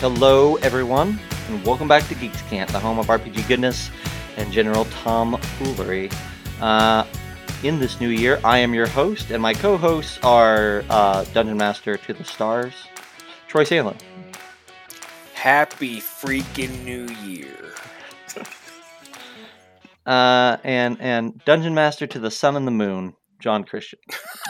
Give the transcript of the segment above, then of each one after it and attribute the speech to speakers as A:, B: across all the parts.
A: Hello, everyone, and welcome back to Geeks' Cant, the home of RPG goodness and general tomfoolery. Uh, in this new year, I am your host, and my co-hosts are uh, Dungeon Master to the Stars, Troy Sandlin.
B: Happy freaking New Year.
A: Uh, and and Dungeon Master to the Sun and the Moon, Jon Christian.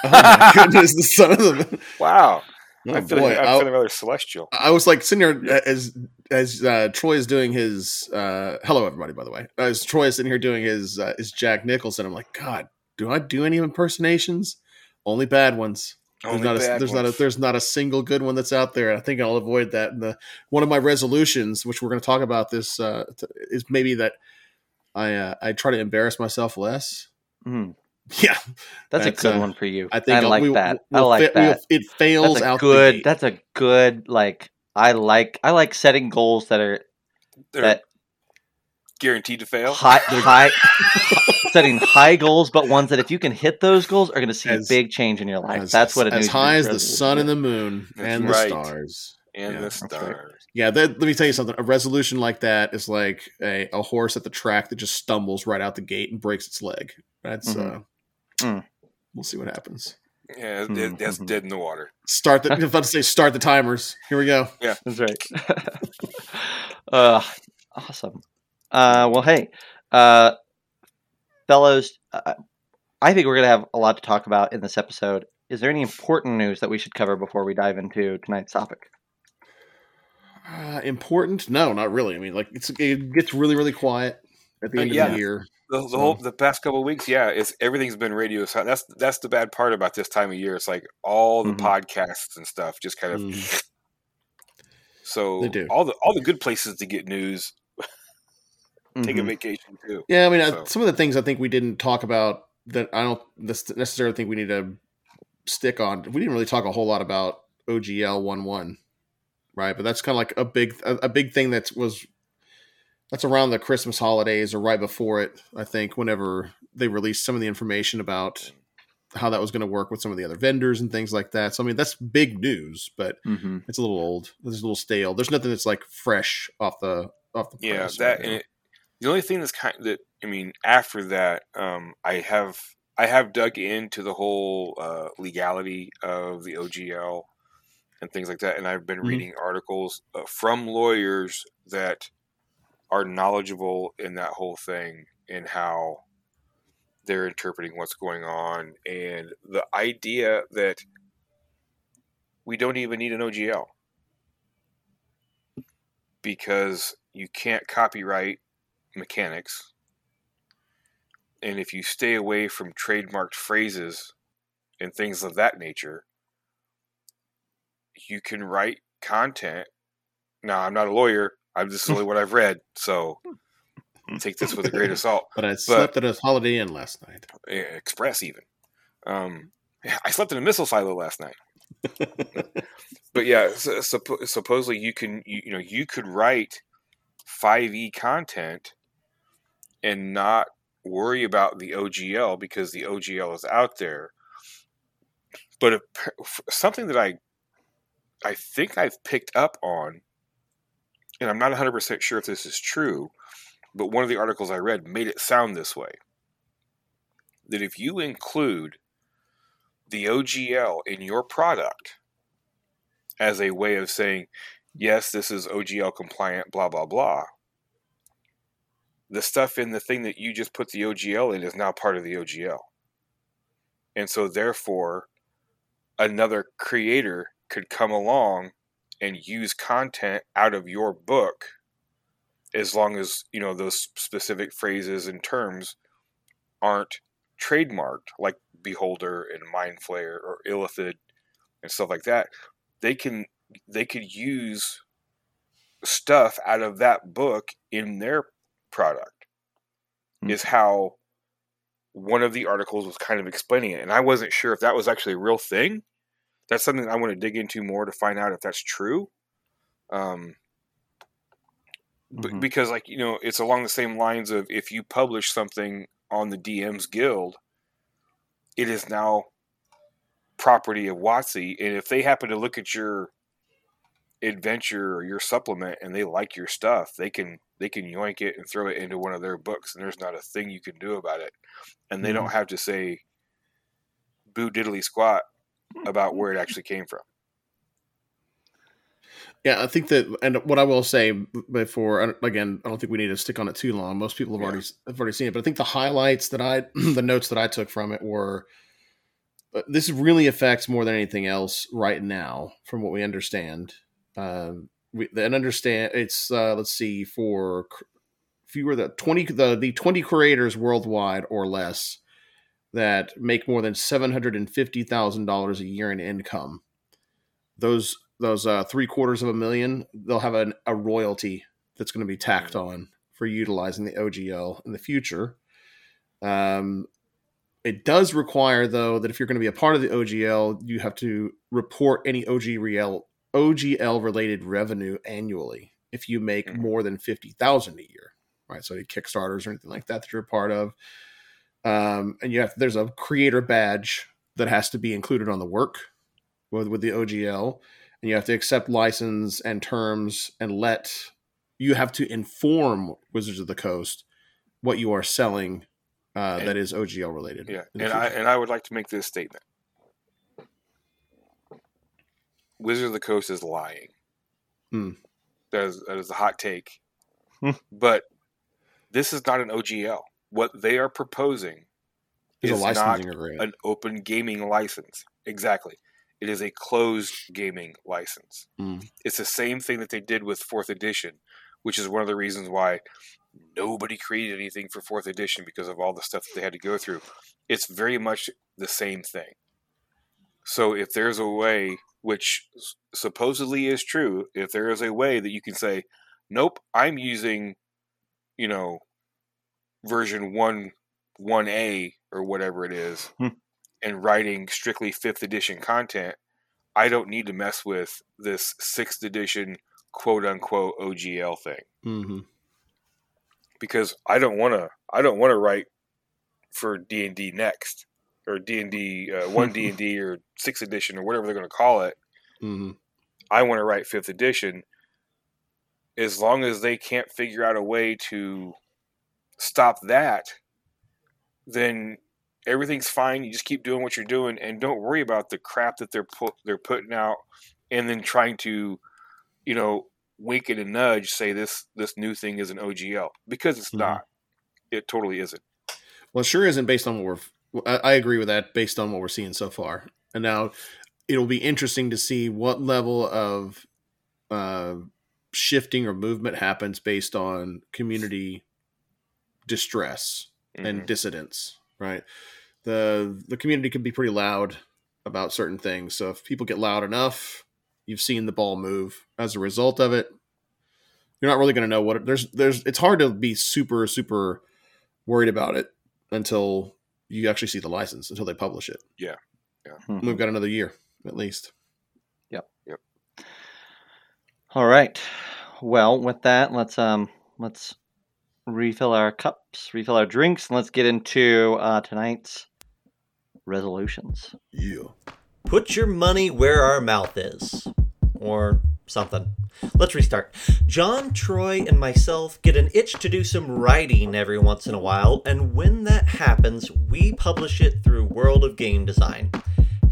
C: Oh my goodness, the son of the. Moon!
B: Wow.
C: Oh
B: I feel,
C: boy,
B: I'm
C: I,
B: feeling rather celestial.
C: I was like sitting here as as uh, Troy is doing his. Uh, hello, everybody. By the way, as Troy is sitting here doing his uh, his Jack Nicholson, I'm like, God, do I do any impersonations? Only bad ones. There's
B: Only
C: not a there's not a there's not a single good one that's out there. I think I'll avoid that. And the one of my resolutions, which we're going to talk about this, uh, is maybe that I uh, I try to embarrass myself less.
A: Mm,
C: Yeah,
A: that's,
C: That's,
A: a good
C: uh,
A: one for you.
C: I think
A: I like
C: we-
A: that.
C: we'll
A: I like
C: fa- we'll-
A: that.
C: it fails
A: That's a
C: out
A: good.
C: the gate.
A: That's a good like. I like. I like setting goals that are
B: They're
A: that
B: guaranteed to fail.
A: high, high setting high goals, but ones that if you can hit those goals are going to see
C: As-
A: a big change in your life.
C: as,
A: That's what it
C: as high as the sun and the moon
B: That's
C: and
B: right.
C: the stars.
B: and
C: Yeah,
B: the
A: that's right.
B: stars.
C: Yeah, that, let me tell you something. A resolution like that is like a, a horse at the track that just stumbles right out the gate and breaks its leg. That's
A: Mhm.
C: uh,
A: Mm.
C: we'll see what happens.
B: Yeah, it's dead, that's
A: Mhm.
B: dead in the water.
C: Start the. I was about to say start the timers. Here we go.
A: Yeah, that's right. uh, awesome. Uh, well, hey, uh, fellows, uh, I think we're going to have a lot to talk about in this episode. Is there any important news that we should cover before we dive into tonight's topic?
C: Uh, important? No, not really. I mean, like it's it gets really really quiet at the
B: Uh,
C: end of the year.
B: The, the
C: So-
B: whole the past couple of weeks, yeah, it's everything's been radio silent. That's that's the bad part about this time of year. It's like all the
A: Mhm.
B: podcasts and stuff just kind of.
C: Mm.
B: So all the all the good places to get news take a
A: Mhm.
B: vacation too.
C: Yeah, I mean, I- some of the things I think we didn't talk about that I don't necessarily think we need to stick on. We didn't really talk a whole lot about OGL one one, right? But that's kind of like a big a, a big thing that was that's around the Christmas holidays or right before it. I think whenever they released some of the information about how that was going to work with some of the other vendors and things like that. So I mean, that's big news, but
A: Mhm.
C: it's a little old. It's a little stale. There's nothing that's like fresh off the off the
B: yeah that
C: right
B: it, the only thing that's kind of, that i mean after that um i have i have dug into the whole uh legality of the ogl and things like that and i've been
C: Mhm.
B: reading articles uh, from lawyers that are knowledgeable in that whole thing and how they're interpreting what's going on and the idea that we don't even need an ogl because you can't copyright mechanics. And if you stay away from trademarked phrases and things of that nature, you can write content. Now, I'm not a lawyer. I'm this is only what I've read, so take this with a grain of salt.
C: But I slept at a Holiday Inn last night.
B: Eh, Express, even. Um, I slept in a missile silo last night. but yeah, so, suppo- supposedly you can you, you know you could write 5e content and not worry about the OGL because the OGL is out there. But if, something that I I think I've picked up on, and I'm not 100% sure if this is true, but one of the articles I read made it sound this way. That if you include the OGL in your product as a way of saying, yes, this is OGL compliant, blah, blah, blah, the stuff in the thing that you just put the OGL in is now part of the OGL. And so, therefore, another creator could come along and use content out of your book as long as, you know, those specific phrases and terms aren't trademarked, like Beholder and Mind Flayer or Illithid and stuff like that. They can they could use stuff out of that book in their product
A: Hmm.
B: is how one of the articles was kind of explaining it and i wasn't sure if that was actually a real thing that's something i want to dig into more to find out if that's true. Um, b-
A: Mhm.
B: because like you know it's along the same lines of if you publish something on the dms guild it is now property of WotC, and if they happen to look at your adventure or your supplement and they like your stuff, they can they can yoink it and throw it into one of their books, and there's not a thing you can do about it, and they don't have to say boo diddly squat about where it actually came from.
C: Yeah, I think that, and what I will say before, again, I don't think we need to stick on it too long. Most people have
B: Yeah.
C: already have already seen it, but I think the highlights that I, the notes that I took from it were, uh, this really affects more than anything else right now, from what we understand. Um, we and understand it's uh, let's see for fewer the twenty the the twenty creators worldwide or less that make more than seven hundred and fifty thousand dollars a year in income. Those those uh, three quarters of a million, they'll have an, a royalty that's going to be tacked on for utilizing the OGL in the future. Um, it does require, though, that if you're going to be a part of the OGL, you have to report any OGL OGL related revenue annually if you make
B: Mhm.
C: more than fifty thousand a year, right? So any Kickstarters or anything like that that you're a part of, um, and you have there's a creator badge that has to be included on the work with with the OGL, and you have to accept license and terms and let you have to inform Wizards of the Coast what you are selling uh,
B: And-
C: that is OGL related.
B: Yeah,
C: in the
B: and I and I would like to make this statement: Wizard of the Coast is lying.
C: Hmm.
B: That is that is a hot take,
A: Hmm.
B: but this is not an OGL. What they are proposing
C: It's a
B: is not
C: agreement.
B: an open gaming license. Exactly, it is a closed gaming license.
C: Mm.
B: It's the same thing that they did with Fourth Edition, which is one of the reasons why nobody created anything for Fourth Edition because of all the stuff that they had to go through. It's very much the same thing. So if there's a way, which supposedly is true, if there is a way that you can say, "Nope, I'm using," you know, version one one A or whatever it is,
A: Hmm.
B: and writing strictly fifth edition content, I don't need to mess with this sixth edition quote unquote OGL thing
C: hmm
B: because I don't want to. I don't want to write for D and D next or D and D uh, one D and D or sixth edition or whatever they're going to call it.
C: hmm
B: I want to write fifth edition. As long as they can't figure out a way to stop that, then everything's fine. You just keep doing what you're doing, and don't worry about the crap that they're pu- they're putting out, and then trying to, you know, wink and a nudge, say this this new thing is an OGL because it's
C: Mhm.
B: not. It totally isn't.
C: Well, it sure isn't based on what we're. I, I agree with that based on what we're seeing so far. And now it'll be interesting to see what level of uh, shifting or movement happens based on community distress and
B: Mhm.
C: dissidence. Right, the the community can be pretty loud about certain things. So if people get loud enough, you've seen the ball move. As a result of it, you're not really going to know what it, there's. There's it's hard to be super super worried about it until you actually see the license until they publish it.
A: Mhm.
C: We've got another year at least. Yep. Yep.
A: All right. Well, with that, let's um let's refill our cups, refill our drinks, and let's get into uh, tonight's resolutions.
C: Yeah.
D: Put your money where our mouth is. Or something. Let's restart. Jon, Troy, and myself get an itch to do some writing every once in a while, and when that happens, we publish it through World of Game Design.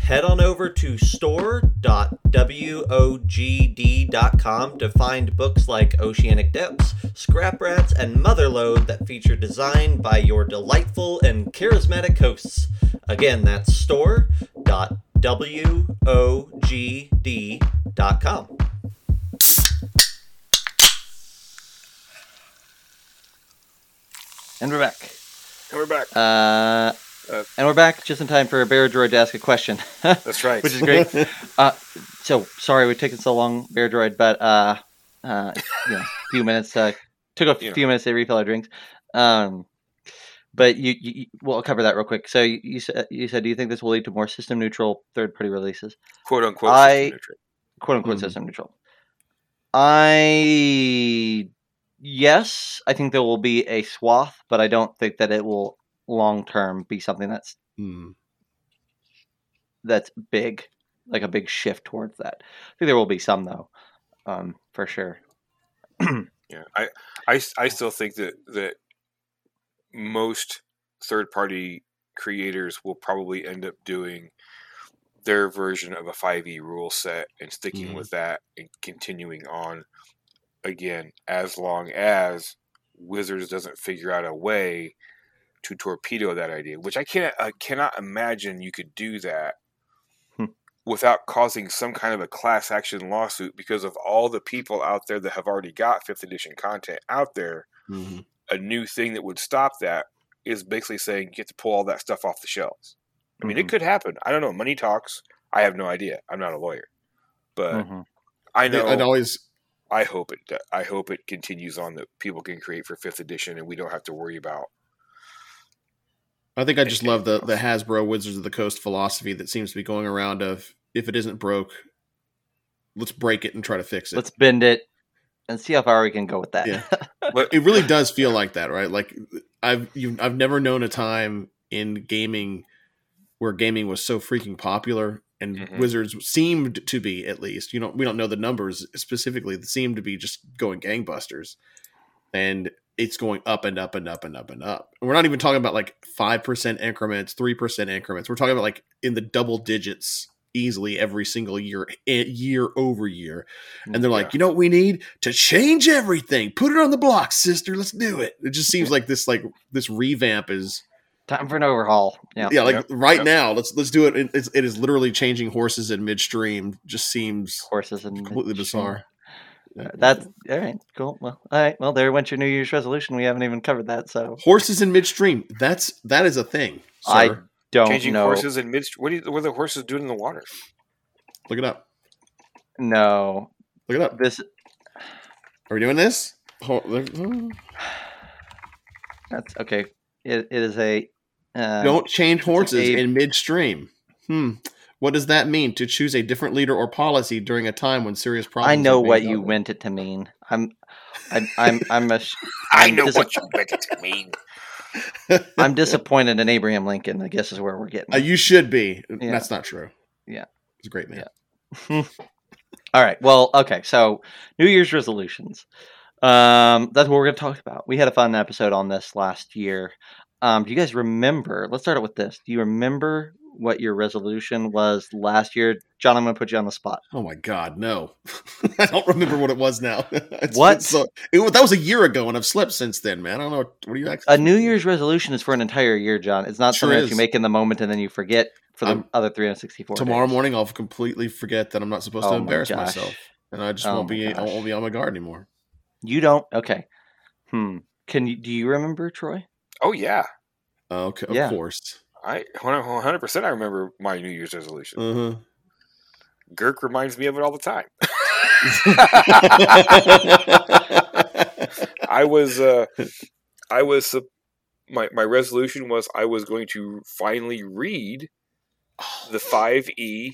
D: Head on over to store.wogd.com to find books like Oceanic Depths, Scrap Rats, and Motherload that feature design by your delightful and charismatic hosts. Again, that's store.wogd.com.
A: And we're back.
B: And we're back.
A: Uh,
B: Uh,
A: and we're back just in time for Bear Droid to ask a question,
B: That's right.
A: which is great. uh, so sorry we've taken so long, Bear Droid, but uh, uh, you know, a few minutes. Uh, took a
B: You know.
A: few minutes to refill our drinks. Um, but you, you, well, I'll cover that real quick. So you, you said, you said, do you think this will lead to more system neutral third party releases?
B: quote unquote.
A: I- quote unquote
C: Mhm.
A: system neutral. I yes, I think there will be a swath, but I don't think that it will long term be something that's
C: Hmm.
A: that's big, like a big shift towards that. I think there will be some though. um, for sure.
B: Yeah, I, I, I still think that that most third party creators will probably end up doing their version of a 5e rule set and sticking
C: Mhm.
B: with that and continuing on again as long as Wizards doesn't figure out a way to torpedo that idea, which I can't I cannot imagine you could do that
A: Hmm.
B: without causing some kind of a class action lawsuit because of all the people out there that have already got 5th edition content out there
C: Mhm.
B: a new thing that would stop that is basically saying you have to pull all that stuff off the shelves. I mean,
A: Mhm.
B: it could happen. I don't know. Money talks. I have no idea. I'm not a lawyer, but
A: Mhm.
B: I know.
C: I'd always
B: I hope it. I hope it continues on that people can create for fifth edition, and we don't have to worry about.
C: I think I just love the the Hasbro Wizards of the Coast philosophy that seems to be going around of if it isn't broke, let's break it and try to fix it.
A: Let's bend it and see how far we can go with that.
C: Yeah.
B: But
C: it really does feel like that, right? Like I've you I've never known a time in gaming where gaming was so freaking popular and
B: Mhm.
C: Wizards seemed to be at least. You know, we don't know the numbers specifically. They seem to be just going gangbusters. And it's going up and up and up and up and up. And we're not even talking about like 5% increments, 3% increments. We're talking about like in the double digits easily every single year eh, year over year. And they're like,
B: Yeah.
C: "You know what we need to change everything. Put it on the block, sister. Let's do it." It just seems like this like this revamp is
A: Time for an overhaul. Yeah.
C: yeah, like
B: Yep,
C: right
B: yep.
C: now. Let's let's do it. It- It's, it is literally changing horses in midstream. Just seems
A: Horses and
C: completely bizarre.
A: That's all right. Cool. Well, all right. Well, there went your New Year's resolution. We haven't even covered that, so
C: horses in midstream. That's that is a thing. Sir.
A: I don't
B: changing
A: know.
B: horses in midstream. What, do you, what are the horses doing in the water?
C: Look it up.
A: No,
C: Look it up.
A: this
C: Are we doing this? Ho- look- oh.
A: that's okay. It, it is a uh,
C: Don't change horses
A: a-
C: in midstream. Hmm. What does that mean? To choose a different leader or policy during a time when serious problems.
A: I know
C: are being
A: what you
C: with?
A: meant it to mean. I'm, I'm, I'm, I'm a, sh-
B: I know
A: dis-
B: what you meant it to mean.
A: I'm disappointed in Abraham Lincoln. I guess is where we're getting.
C: Uh, you should be.
A: Yeah.
C: That's not true.
A: Yeah.
C: He's a great man.
A: All right. Well, okay. So New Year's resolutions. Um, that's what we're going to talk about. We had a fun episode on this last year. Um, do you guys remember? Let's start out with this. Do you remember what your resolution was last year? Jon, I'm going to put you on the spot.
C: Oh my God, no! I don't remember what it was now. It's
A: What?
C: been So, it, that was a year ago, and I've slept since then, man. I don't know what, what are you actually.
A: A New Year's resolution is for an entire year, Jon. It's not
C: Sure
A: something that
C: is.
A: you make in the moment and then you forget for the
C: I'm-
A: other 364.
C: Tomorrow
A: days.
C: morning, I'll completely forget that I'm not supposed
A: Oh
C: to embarrass
A: gosh.
C: myself, and I just
A: Oh
C: won't
A: my
C: be. I won't be on my guard anymore.
A: You don't. Okay. Hmm. Can you? Do you remember Troy?
B: Oh yeah,
C: okay, of
A: Yeah.
C: course.
B: I 100. percent I remember my New Year's resolution.
C: Uh-huh.
B: Girk reminds me of it all the time. I was, uh, I was, sup- my my resolution was I was going to finally read the five E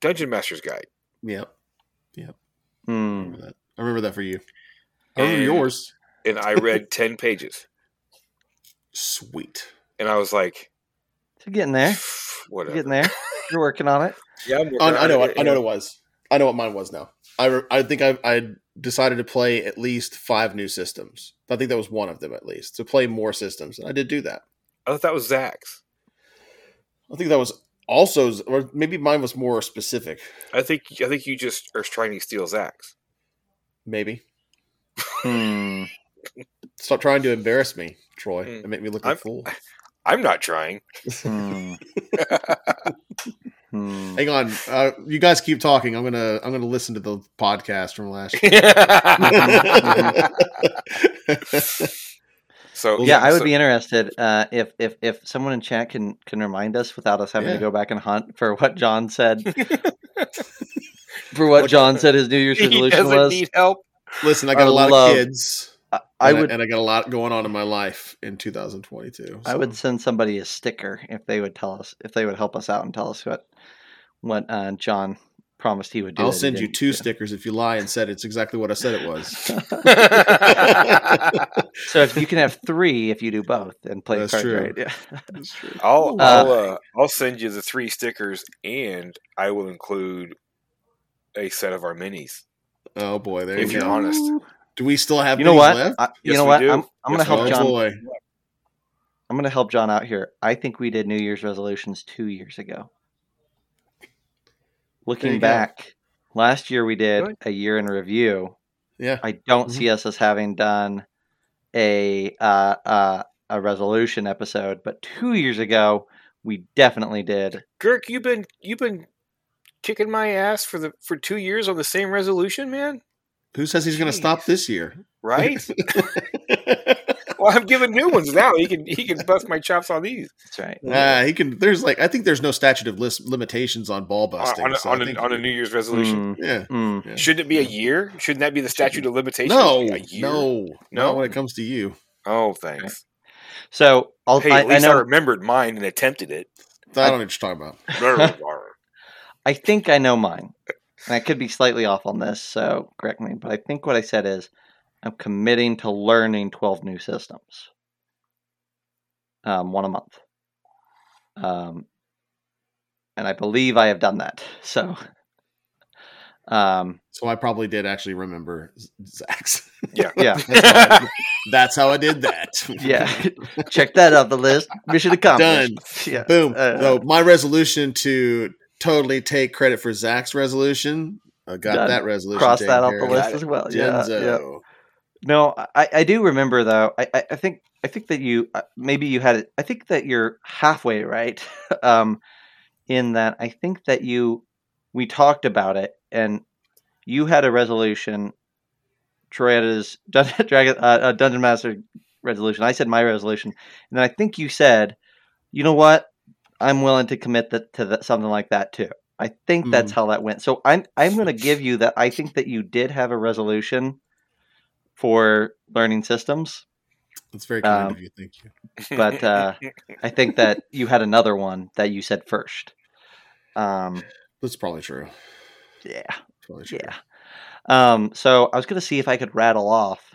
B: Dungeon Master's Guide.
C: yep, yep. I
A: Hmm.
C: remember that. I remember that for you. I remember
B: And-
C: yours.
B: and I read ten pages,
C: Sweet.
B: and I was like,
A: So getting there. You're
B: whatever.
A: getting there. You're working on it.
B: Yeah, I'm working on
C: I know.
B: it,
C: What, I know
B: and-
C: what it was. I know what mine was now. I re- I think I I decided to play at least five new systems. I think that was one of them at least to play more systems, and I did do that.
B: I thought that was Zac's.
C: I think that was also, or maybe mine was more specific.
B: I think I think you just are trying to steal Zac's.
C: Maybe
A: Hmm.
C: stop trying to embarrass me, Troy,
B: Mm.
C: and make me look like a
B: I'm-
C: fool.
B: I'm not trying.
A: Hmm. Hmm.
C: Hang on, uh, you guys keep talking. I'm gonna I'm gonna listen to the podcast from last year.
B: so
A: Yeah, I would
B: so-
A: be interested uh, if if if someone in chat can can remind us without us having
C: Yeah.
A: to go back and hunt for what Jon said. for what Jon said his New Year's
B: He
A: resolution
B: doesn't
A: was.
B: need help.
C: Listen, I got
A: I
C: a lot
A: love-
C: of kids.
A: I, I
C: and
A: would
C: and I got a lot going on in my life in 2022.
A: I would send somebody a sticker if they would tell us if they would help us out and tell us what what uh, Jon promised he would do.
C: I'll send you two
A: do.
C: stickers if you lie and said it's exactly what I said it was.
A: So if you can have three if you do both and play
C: That's
A: cards
C: true.
A: right. Yeah.
C: That's true.
B: I'll
A: Uh,
B: I'll uh, I'll send you the three stickers, and I will include a set of our minis.
C: Oh boy, there
B: If
C: you
B: you're honest.
C: Do we still have
A: You know what?
C: left?
A: I, you
B: yes,
A: know what?
B: Do.
A: I'm, I'm
B: Yes,
A: gonna help
C: oh.
A: Jon.
C: boy.
A: I'm gonna help Jon out here. I think we did New Year's resolutions two years ago. Looking
C: you go.
A: back, last year we did
B: Really?
A: a year in review.
C: Yeah.
A: I don't
C: Mhm.
A: see us as having done a uh, uh, a resolution episode, but two years ago we definitely did.
B: Girk, you've been you've been kicking my ass for the for two years on the same resolution, man.
C: Who says he's going to stop this year?
B: Right? well, I'm giving new ones now. He can he can bust my chops on these
A: That's right.
C: Ah, he can. There's like I think there's no statute of lis- limitations on ball busting.
B: on, a,
C: so
B: on, a, on a New Year's resolution.
A: Mm,
C: yeah.
A: mm.
C: yeah.
B: Shouldn't it be a year? Shouldn't that be the statute of limitations?
C: No, no,
B: No?
C: not when it comes to you.
B: Oh, thanks.
A: So I'll,
B: Hey,
A: I,
B: at
A: I
B: least I,
A: know.
B: remembered mine and attempted it.
C: I don't know what you're talking about.
A: I think I know mine. And I could be slightly off on this, so correct me. But I think what I said is I'm committing to learning 12 new systems, um, one a month. Um, and I believe I have done that. So, um,
C: So I probably did actually remember Z- Zac's.
B: Yeah.
A: yeah,
C: That's how, I, that's how I did that.
A: yeah. Check that off the list. Mission accomplished. Done. Yeah.
C: Boom.
A: Uh,
C: so my resolution to totally take credit for Zac's resolution. I got
A: Done.
C: that resolution.
A: Cross that off the list as well. Yeah. No, I, I do remember though. I, I, think I think that you uh, maybe you had it. I think that you're halfway right. um, in that I think that you we talked about it and you had a resolution. Troy had his Dragon uh, uh, Dungeon Master resolution. I said my resolution, and then I think you said, you know what, I'm willing to commit that to that, something like that too. I think that's how that went. So I'm I'm going to give you that. I think that you did have a resolution for learning systems.
C: That's very kind
A: Um,
C: of you. Thank you.
A: But, uh, I think that you had another one that you said first. Um,
C: That's probably true.
A: yeah,
C: Probably true.
A: yeah. Um, so I was going to see if I could rattle off.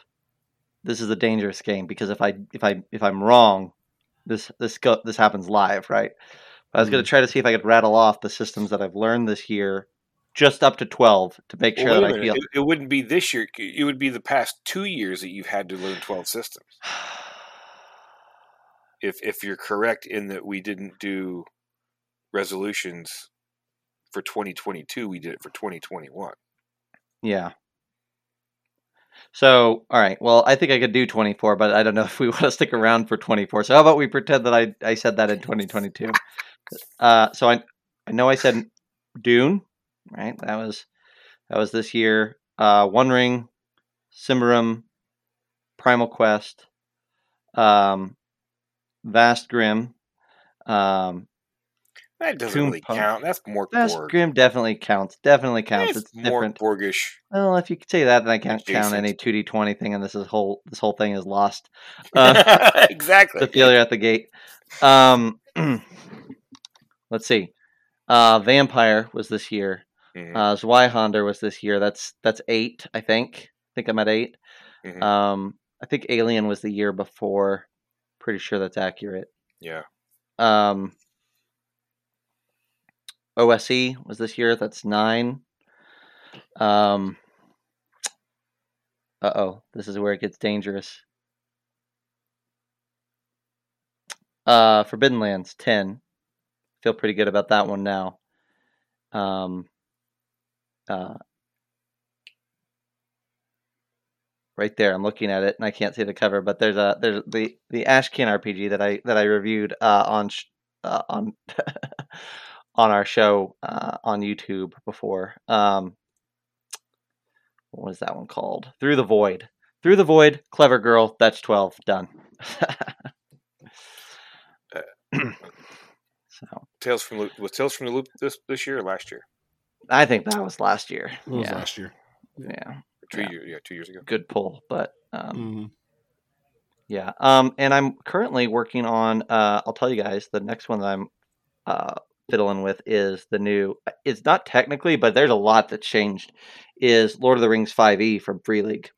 A: This is a dangerous game because if I if I if I'm wrong, this this go, this happens live, right? I was going
C: Mhm.
A: to try to see if I could rattle off the systems that I've learned this year, just up to twelve, to make sure
B: wait
A: that I feel.
B: It, it wouldn't be this year. It would be the past two years that you've had to learn twelve systems. If if you're correct in that we didn't do resolutions for 2022, we did it for 2021.
A: Yeah. So, all right. Well, I think I could do 24, but I don't know if we want to stick around for 24. So, how about we pretend that I, I said that in 2022? Uh, so I I know I said Dune, right? That was that was this year. Uh, One Ring, Symbaroum, Primal Quest, um, Vast Grimm. Um,
B: That doesn't really
A: Punk.
B: count. That's more
A: Vast
B: Borg.
A: Grim definitely counts. Definitely counts.
B: It's
A: It's
B: more
A: different.
B: Borgish.
A: Well, if you could say that, then I can't count any two D twenty thing, and this is whole this whole thing is lost. Uh,
B: exactly.
A: the failure at the gate. Um, let's see. Uh, Vampire was this year.
B: Mhm,
A: Uh, Zweihander was this year. That's that's eight, I think. I think I'm at 8
B: mhm.
A: Um, I think Alien was the year before. Pretty sure that's accurate.
B: yeah.
A: Um, OSE was this year. That's nine. Um, uh oh, this is where it gets dangerous. Uh, Forbidden Lands ten. Feel pretty good about that one now. Um, uh, right there, I'm looking at it and I can't see the cover, but there's a there's the the Ashkin RPG that I that I reviewed uh, on sh- uh, on on our show uh, on YouTube before. Um, what was that one called? Through the Void. Through the Void, Clever Girl. That's twelve. Done. so
B: Tales from Loop was Tales from the Loop this this year or last year?
A: I think that was last year.
C: It was
A: yeah,
C: last year.
A: yeah,
B: Two
A: Yeah.
B: years, yeah, two years ago.
A: good pull. But um,
C: Mhm.
A: Yeah. Um, and I'm currently working on. Uh, I'll tell you guys the next one that I'm uh, fiddling with is the new. It's not technically, but there's a lot that's changed. Is Lord of the Rings 5e from Free League.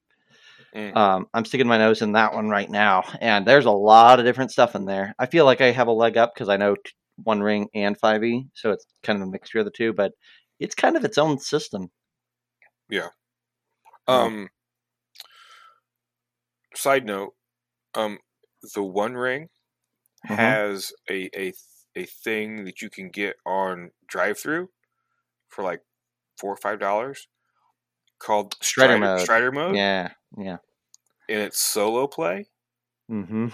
B: Mm.
A: Um, I'm sticking my nose in that one right now, and there's a lot of different stuff in there. I feel like I have a leg up because I know t- One Ring and 5e, so it's kind of a mixture of the two. But it's kind of its own system.
B: Yeah. Um. Side note, um, the One Ring
A: Mhm.
B: has a a a thing that you can get on DriveThru for like four or five dollars called
A: Strider mode.
B: Strider mode,
A: Yeah, yeah.
B: and it's solo play.
A: Mm hmm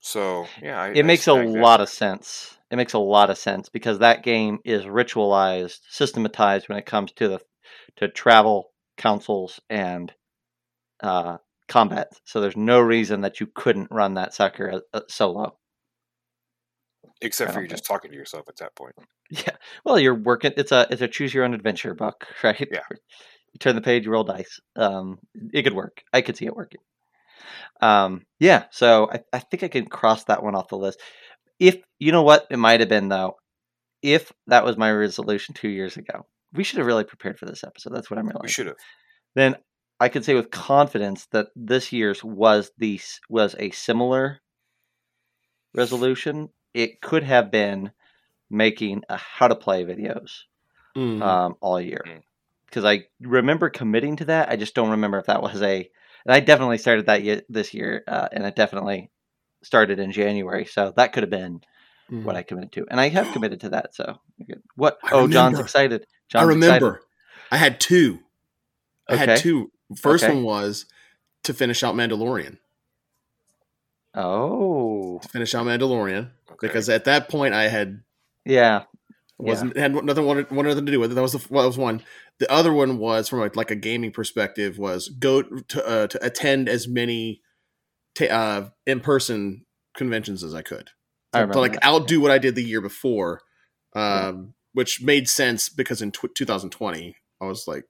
B: So yeah, I,
A: It
B: I
A: makes a
B: that.
A: lot of sense. It makes a lot of sense because that game is ritualized, systematized when it comes to the to travel councils and uh, combat. So there's no reason that you couldn't run that sucker uh, uh, solo.
B: Except for
A: you're
B: you just talking to yourself at that point.
A: Yeah. Well, you're working. It's a it's a choose your own adventure book, right?
B: Yeah.
A: You turn the page, you roll dice. Um, it could work. I could see it working. Um, yeah. So I, I think I can cross that one off the list. If you know what it might have been though, if that was my resolution two years ago, we should have really prepared for this episode. That's what I'm
B: We
A: realizing.
B: should have.
A: Then I could say with confidence that this year's was the was a similar resolution. It could have been making a how to play videos
C: Mm.
A: um, all year
B: Mm.
A: because I remember committing to that. I just don't remember if that was a. And I definitely started that ye- this year, uh, and it definitely started in January. So that could have been
C: Mm.
A: what I committed to, and I have committed to that. So what?
C: I
A: oh, Jon's
C: remember.
A: excited.
C: I remember.
A: Excited.
C: I had two. I had
A: Okay.
C: two. First
A: Okay.
C: one was to finish out Mandalorian.
A: Oh,
C: To finish out Mandalorian
B: Okay.
C: because at that point I had
A: yeah.
C: wasn't had nothing wanted, wanted nothing to do with it. That was the well, that was one. The other one was from like, like a gaming perspective was go to uh, to attend as many ta- uh, in person conventions as I could.
A: I
C: To, like
A: that.
C: outdo what I did the year before, um, which made sense because in tw- 2020 I was like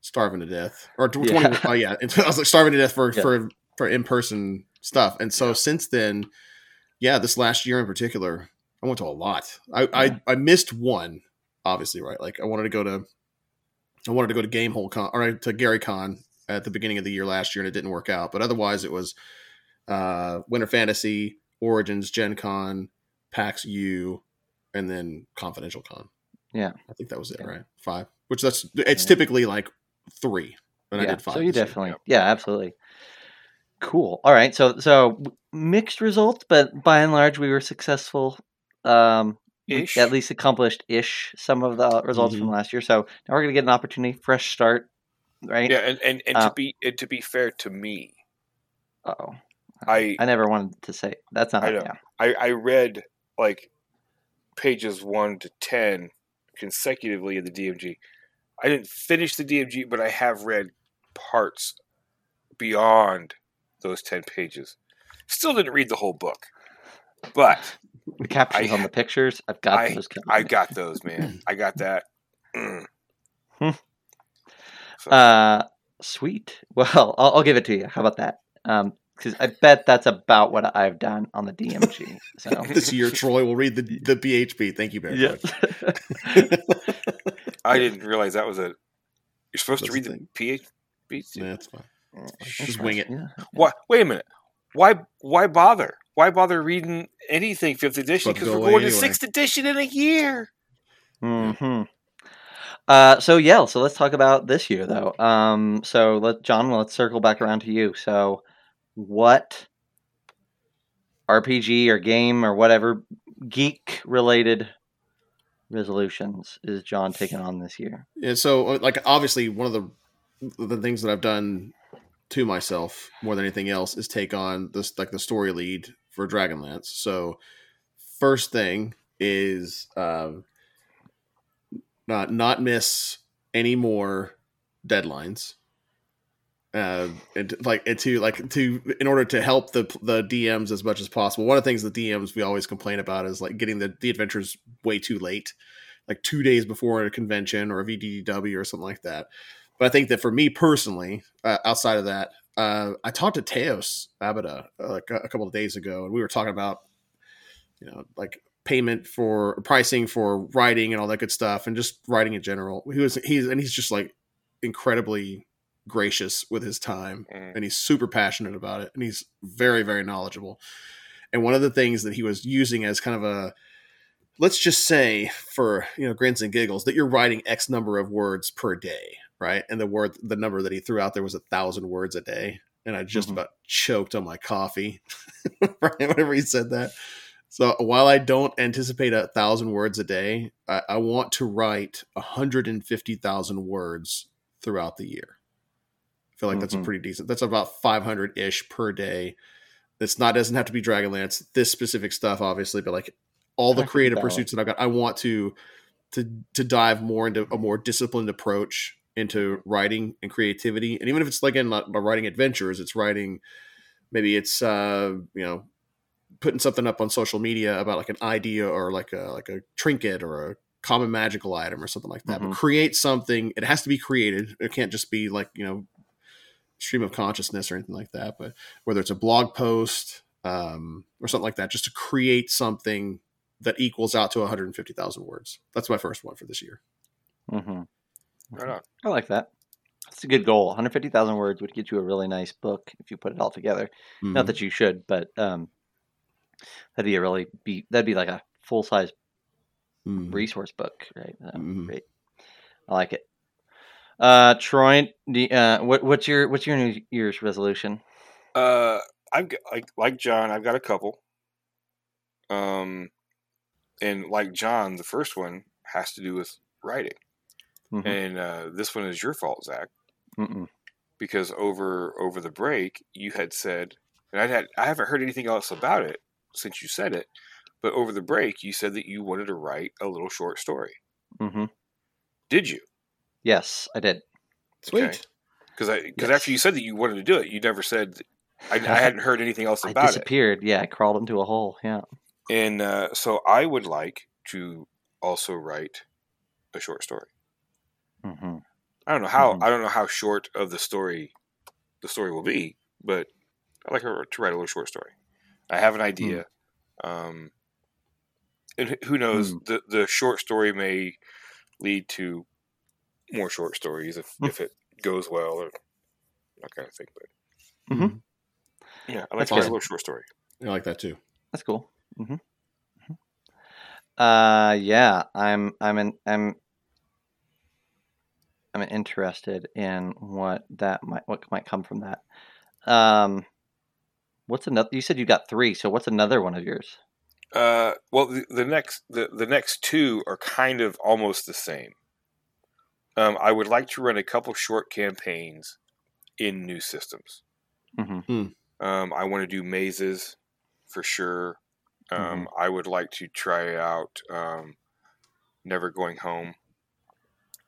C: starving to death, or 20,
A: Yeah.
C: oh yeah, I was like starving to death for
A: Yeah.
C: for for in person stuff. And so
B: Yeah.
C: since then, yeah, this last year in particular, I went to a lot. I,
A: Yeah.
C: I I missed one, obviously, right? Like I wanted to go to, I wanted to go to Gamehole Con or to Gary Con at the beginning of the year last year, and it didn't work out. But otherwise, it was uh, Winter Fantasy, Origins, Gen Con, PAX U, and then Confidential Con.
A: Yeah.
C: I think that was it,
A: Yeah.
C: right? Five, which that's it's typically like three, and I did five.
A: So you
C: this year.
A: definitely, yeah, absolutely. Cool. All right. So so mixed results, but by and large, we were successful. Um,
B: Ish.
A: at least accomplished ish some of the results from
C: Mhm.
A: last year. So now we're gonna get an opportunity, fresh start, right?
B: Yeah, and and, and
A: Uh,
B: to be and to be fair to me,
A: Oh,
B: I
A: I never wanted to say that's not.
B: I know.
A: Yeah.
B: I, I read like pages one to ten consecutively of the DMG. I didn't finish the DMG, but I have read parts beyond those ten pages. Still didn't read the whole book, but
A: The captions
B: I-
A: on the pictures, I've got
B: I-
A: those.
B: I got those, man. I got that. Mm.
A: Hmm.
B: So,
A: Uh, sweet. Well, I'll, I'll give it to you. How about that? Um, because I bet that's about what I've done on the DMG. So
C: this year, Troy will read the the BHP. Thank you, Bear.
A: yeah.
B: I didn't realize that was a. You're supposed to read
C: the
B: the
C: thing.
B: PHP.
C: yeah, that's fine.
A: Just
C: Just wing it.
A: Yeah.
B: Why? Wait a minute. Why? Why bother? Why bother reading anything fifth edition? Because we're
C: away
B: going to sixth edition in a year.
A: hmm Uh, so yeah, so let's talk about this year though. Um, so let Jon, let's circle back around to you. So, what RPG or game or whatever geek related resolutions is Jon taking on this year?
C: Yeah, so uh, like obviously one of the the things that I've done to myself more than anything else is take on this like the story lead for Dragonlance. So first thing is um not not miss any more deadlines. Uh, and like and to like to in order to help the the DMs as much as possible. One of the things the DMs we always complain about is like getting the the adventures way too late like two days before a convention or a VDDW or something like that. But I think that for me personally, uh, outside of that, uh, I talked to Teos Abadia uh, like a, couple of days ago, and we were talking about, you know, like payment for pricing for writing and all that good stuff, and just writing in general. He was he's and he's just like incredibly gracious with his time
B: Mm.
C: and he's super passionate about it and he's very very knowledgeable and one of the things that he was using as kind of a let's just say for you know grins and giggles that you're writing X number of words per day, right? And the word the number that he threw out there was a thousand words a day, and I just
A: Mhm.
C: about choked on my coffee right whenever he said that. So while I don't anticipate a thousand words a day, I, I want to write 150,000 words throughout the year. I feel like that's a
A: Mhm.
C: pretty decent. That's about 500 ish per day. It's not doesn't have to be Dragonlance. This specific stuff, obviously, but like all the
A: I
C: creative pursuits that I've got, I want to to to dive more into a more disciplined approach into writing and creativity. And even if it's like in writing adventures, it's writing maybe it's uh you know putting something up on social media about like an idea or like a like a trinket or a common magical item or something like that.
A: Mhm.
C: But create something. It has to be created. It can't just be like you know stream of consciousness or anything like that. But whether it's a blog post um, or something like that, just to create something that equals out to 150,000 words. That's my first one for this year.
A: hmm
B: Right on.
A: I like that. That's a good goal. 150,000 words would get you a really nice book if you put it all together.
C: Mm-hmm.
A: Not that you should, but um, that'd be a really be that'd be like a full size
C: Mhm.
A: resource book, right? Um,
C: Mhm.
A: Great. I like it. Uh, Troy, do you- uh, what, what's your what's your New Year's resolution?
B: Uh, I've got, like like Jon, I've got a couple. Um, and like Jon, the first one has to do with writing,
A: Mhm.
B: and uh, this one is your fault, Zac,
A: Mm-mm.
B: because over over the break you had said, and I had I haven't heard anything else about it since you said it, but over the break you said that you wanted to write a little short story.
A: hmm
B: Did you?
A: Yes, I did.
C: Sweet.
B: Okay. Because I because
A: Yes.
B: after you said that you wanted to do it, you never said. I, I hadn't heard anything else
A: I
B: about it.
A: disappeared. Yeah, I crawled into a hole. Yeah.
B: And uh, so I would like to also write a short story.
A: Hmm
B: I don't know how
A: Mhm.
B: I don't know how short of the story the story will be, but I like her to write a little short story. I have an idea, um, and who- who knows?
A: Hmm.
B: the The short story may lead to more short stories if
A: Hmm.
B: if it goes well or that kind of thing. But
A: Mhm.
B: yeah, I like
A: That's
B: to write a little short story.
C: I like that too.
A: That's cool. hmm Uh, yeah, I'm, I'm, in, I'm, I'm interested in what that might, what might come from that. Um, what's another? You said you got three, so what's another one of yours?
B: Uh, well, the, the next the, the next two are kind of almost the same. Um, I would like to run a couple short campaigns in new systems.
A: hmm
B: Um, I want to do mazes for sure. Um, I would like to try out um, Never Going Home.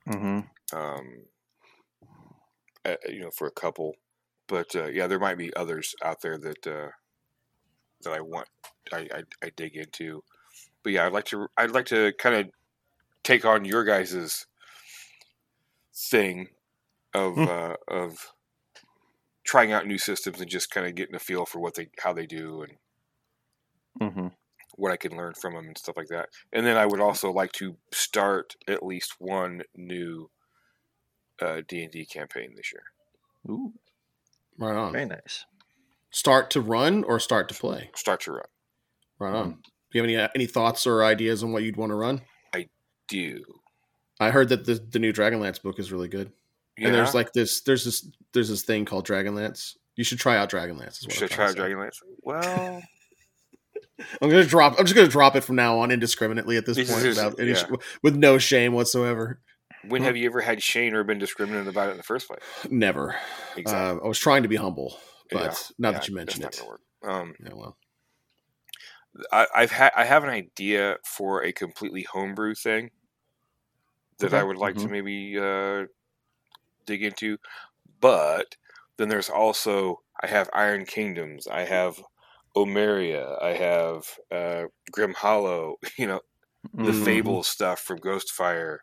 A: hmm
B: Um, uh, you know, for a couple, but uh, yeah, there might be others out there that uh, that I want I, I, I dig into. But yeah, I'd like to I'd like to kind of take on your guys's thing of
A: Hmm.
B: uh, of trying out new systems and just kind of getting a feel for what they how they do and
A: hmm
B: what I can learn from them and stuff like that. And then I would also like to start at least one new D and D campaign this year.
A: Ooh,
C: Right on.
A: very nice.
C: Start to run or start to play?
B: Start to run.
C: Right on. Do you have any uh, any thoughts or ideas on what you'd want to run?
B: I do
C: I heard that the the new Dragonlance book is really good.
B: yeah.
C: And there's like this there's this there's this thing called Dragonlance. You should try out Dragonlance. Is what
B: should I try out. Dragonlance? Well,
C: I'm gonna drop. I'm just gonna drop it from now on indiscriminately at this
B: This
C: point,
B: is-
C: without any,
B: yeah.
C: with no shame whatsoever.
B: When
C: Hmm.
B: have you ever had Shane or been discriminate about it in the first place?
C: Never. Uh, I was trying to be humble, but
B: Yeah,
C: now
B: yeah,
C: that you mention it.
B: Um,
C: yeah, well,
B: I, I've had I have an idea for a completely homebrew thing that I would like to
A: Mhm.
B: maybe uh, dig into, but then there's also I have Iron Kingdoms, I have Omeria, I have uh, Grim Hollow, you know, the
A: Mhm.
B: Fable stuff from Ghostfire,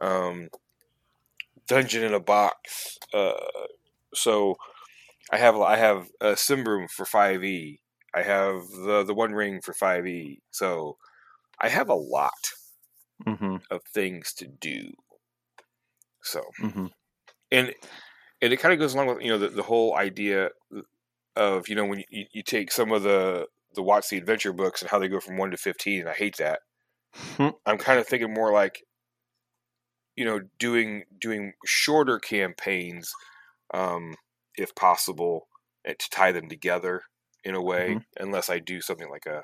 B: um, Dungeon in a Box. Uh, so I have I have a Symbaroum for five E. I have the the One Ring for five E. So I have a lot
A: Mhm.
B: of things to do. So
A: Mhm.
B: and and it kind of goes along with you know the, the whole idea of you know when you, you take some of the the Watts the Adventure books and how they go from one to fifteen. And I hate that
A: Hmm.
B: I'm kind of thinking more like, you know, doing doing shorter campaigns, um, if possible, to tie them together in a way. Unless I do something like a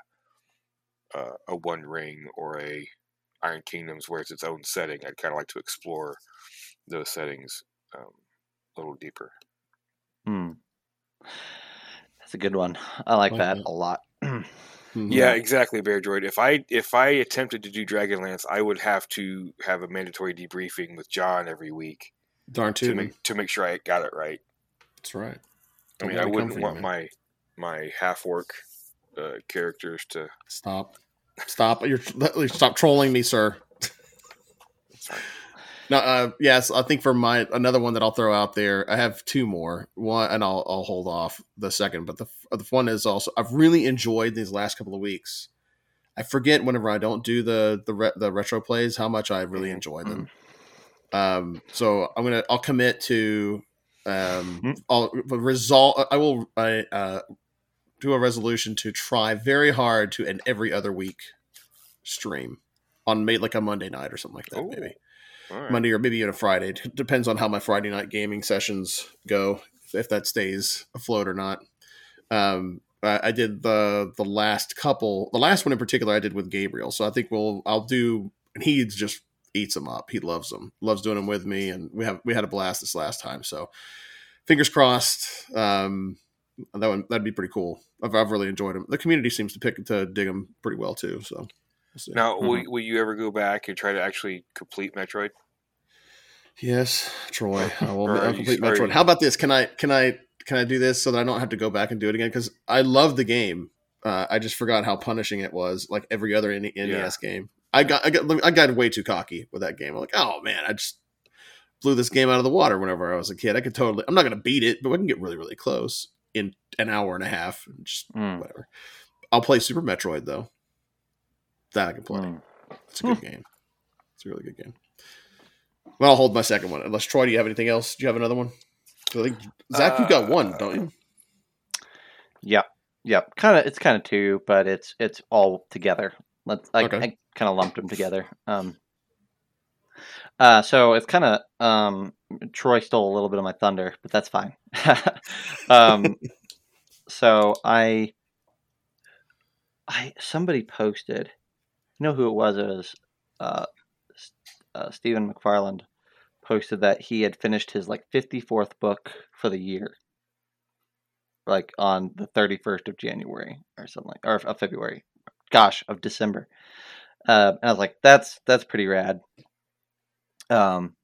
B: a, a One Ring or a Iron Kingdoms, where it's its own setting. I'd kind of like to explore those settings um, a little deeper.
A: Hmm. That's a good one. I like
C: Like
A: that
C: that.
A: a lot.
C: Mhm.
B: Yeah, exactly, Bear Droid. If I if I attempted to do Dragonlance, I would have to have a mandatory debriefing with Jon every week
C: darn
B: to make to make sure I got it right.
C: That's right.
B: I mean, I wouldn't
C: for you,
B: want my my half orc uh, characters to.
C: Stop. Stop. You're stop trolling me, sir. No, uh, yes, I think for my another one that I'll throw out there, I have two more. One, and I'll I'll hold off the second, but the the fun is also I've really enjoyed these last couple of weeks. I forget whenever I don't do the the re, the retro plays how much I really
B: Mhm.
C: enjoy them. Um, so I'm gonna I'll commit to um
A: Mhm.
C: I'll resolve. I will I uh do a resolution to try very hard to an every other week stream on maybe like a Monday night or something like that,
B: Ooh.
C: maybe.
B: Right.
C: Monday or maybe even a Friday. It depends on how my Friday night gaming sessions go, if that stays afloat or not. Um, I, I did the the last couple, the last one in particular, I did with Gabriel. So I think we'll I'll do, and he just eats them up. He loves them, loves doing them with me, and we have we had a blast this last time. So fingers crossed. Um, that one that'd be pretty cool. I've, I've really enjoyed them. The community seems to pick to dig them pretty well too. So. we'll.
B: Now, will,
C: Mm-hmm.
B: will you ever go back and try to actually complete Metroid?
C: Yes, Troy. I will
B: Or are
C: I'll
B: you-
C: complete Metroid.
B: you-
C: How about this? Can I can I can I do this so that I don't have to go back and do it again? Because I love the game. Uh, I just forgot how punishing it was, like every other NES game. I got I got I got way too cocky with that game. I'm like, oh man, I just blew this game out of the water whenever I was a kid. I could totally. I'm not gonna beat it, but we can get really really close in an hour and a half. and Just
A: Mm.
C: whatever. I'll play Super Metroid though. That I can play.
A: Mm.
C: It's a good game. It's a really good game. Well, I'll hold my second one. Unless Troy, do you have anything else? Do you have another one? I think Zac, you've got one, don't you?
A: Yep. Yep. Kind of. It's kind of two, but it's it's all together. Let's. I,
C: Okay.
A: I kind of lumped them together. Um. Uh. So it's kind of um. Troy stole a little bit of my thunder, but that's fine. um. So I. I somebody posted. You know who it was? It was uh, uh, Stephen McFarland posted that he had finished his like 54th book for the year like on the 31st of January or something like, or of February. Gosh, of December. Uh, and I was like, that's that's pretty rad. Um,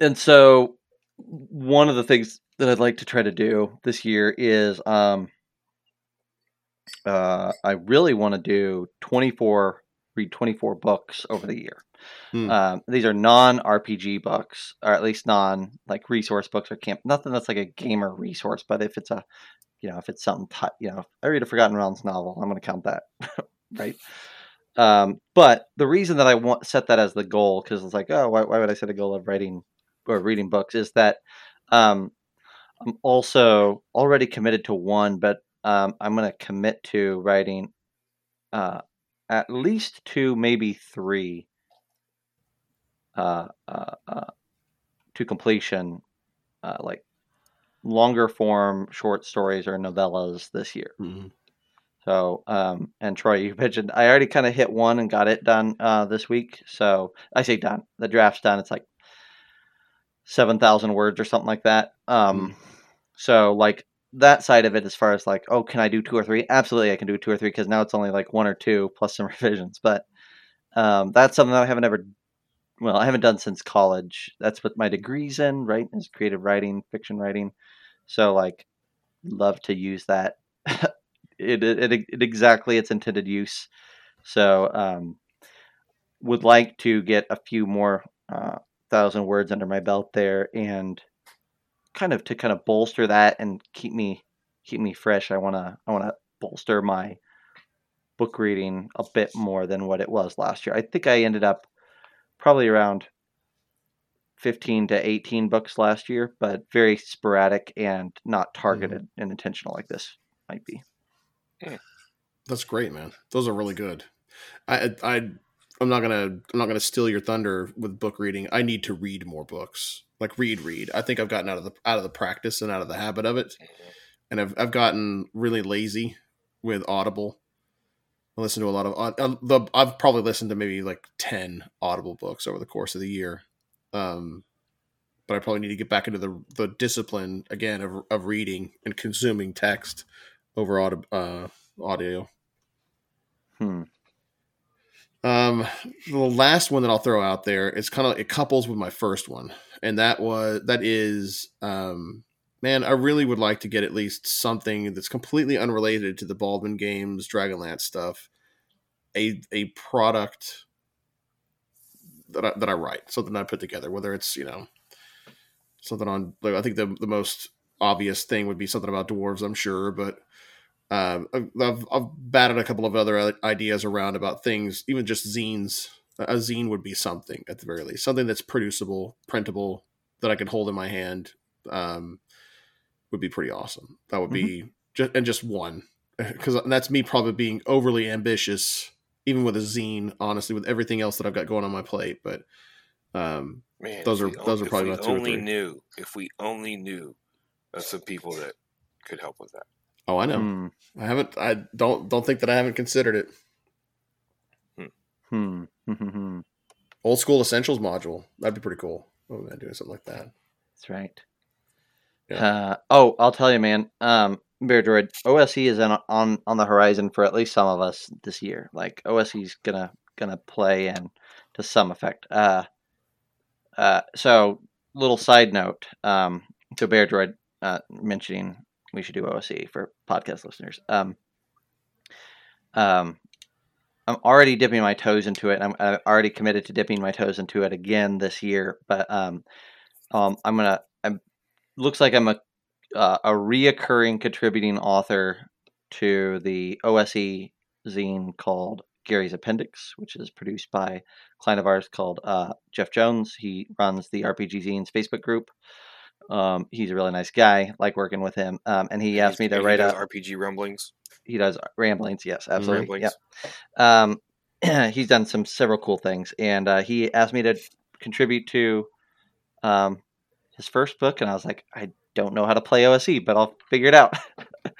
A: and so one of the things that I'd like to try to do this year is um, uh, I really want to do 24 read 24 books over the year.
C: Hmm.
A: Um, these are non RPG books, or at least non like resource books or camp. Nothing that's like a gamer resource, but if it's a, you know, if it's something, ti you know, I read a Forgotten Realms novel, I'm going to count that, right? Um, but the reason that I want set that as the goal, because it's like, oh, why, why would I set a goal of writing or reading books? Is that um, I'm also already committed to one, but um, I'm going to commit to writing uh, at least two, maybe three uh, uh, uh, to completion, uh, like longer form short stories or novellas this year.
C: Mhm.
A: So, um, and Troy, you mentioned I already kind of hit one and got it done uh, this week. So I say done. The draft's done. It's like seven thousand words or something like that. Um, so like that side of it, as far as like, oh, can I do two or three? Absolutely, I can do two or three because now it's only like one or two plus some revisions. But um, that's something that I haven't ever, well, I haven't done since college. That's what my degree's in, right? Is creative writing, fiction writing. So like, love to use that. it, it, it, exactly its intended use. So um, would like to get a few more uh, thousand words under my belt there and kind of to kind of bolster that and keep me keep me fresh. I wanna I wanna bolster my book reading a bit more than what it was last year. I think I ended up probably around 15 to 18 books last year, but very sporadic and not targeted mm-hmm. and intentional like this might be.
C: That's great, man. Those are really good. I I I'm not gonna I'm not gonna steal your thunder with book reading. I need to read more books, like read read. I think I've gotten out of the out of the practice and out of the habit of it, mm-hmm. and I've I've gotten really lazy with Audible. I listen to a lot of uh, the. I've probably listened to maybe like ten Audible books over the course of the year. Um, but I probably need to get back into the the discipline again of of reading and consuming text over audio. Uh, audio.
A: Hmm.
C: Um, the last one that I'll throw out there is kind of it couples with my first one, and that was that is um, man, I really would like to get at least something that's completely unrelated to the Baldman Games Dragonlance stuff, a a product that I, that I write, something I put together, whether it's you know something on like I think the the most obvious thing would be something about dwarves, I'm sure, but um, I've, I've batted a couple of other ideas around about things, even just zines. A zine would be something at the very least, something that's producible, printable, that I could hold in my hand. Um, would be pretty awesome. That would be mm-hmm. just and just one, because that's me probably being overly ambitious, even with a zine. Honestly, with everything else that I've got going on my plate, but um, Man, those are those are probably
B: if we only knew if we only knew of some people that could help with that.
C: Oh, I know. Hmm. I haven't. I don't don't think that I haven't considered it.
A: Hmm. hmm.
C: Old school essentials module. That'd be pretty cool. Oh man, doing something like that.
A: That's right. Yeah. Uh, oh, I'll tell you, man. Um, Bear Droid, OSE is on, on on the horizon for at least some of us this year. Like OSE's gonna gonna play in to some effect. Uh, uh, so little side note. Um, so Bear Droid uh, mentioning we should do OSE for podcast listeners. Um, um, I'm already dipping my toes into it. I'm, I'm, already committed to dipping my toes into it again this year. But um, um, I'm gonna. Looks like I'm a uh, a reoccurring contributing author to the OSE zine called Gary's Appendix, which is produced by a client of ours called uh, Jeff Jones. He runs the RPG Zines Facebook group. Um, he's a really nice guy. Like working with him. Um, and he asked me to write a
B: RPG ramblings.
A: He does ramblings. Yes, absolutely. Ramblings. Yeah. Um, he's done some several cool things, and uh, he asked me to contribute to um, his first book, and I was like, I don't know how to play OSE, but I'll figure it out. and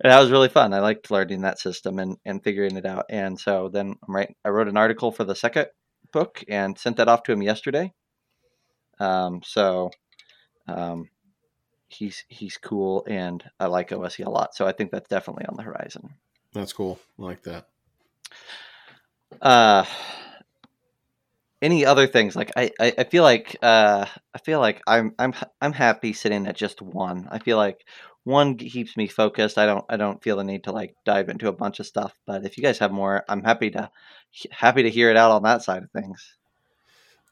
A: that was really fun. I liked learning that system and, and figuring it out. And so then I'm right. I wrote an article for the second book and sent that off to him yesterday. Um, so um, he's he's cool, and I like OSE a lot. So I think that's definitely on the horizon.
C: That's cool. I like that.
A: Uh, any other things like I, I, I feel like uh, I feel like I'm I'm I'm happy sitting at just one. I feel like one keeps me focused. I don't I don't feel the need to like dive into a bunch of stuff. But if you guys have more, I'm happy to happy to hear it out on that side of things.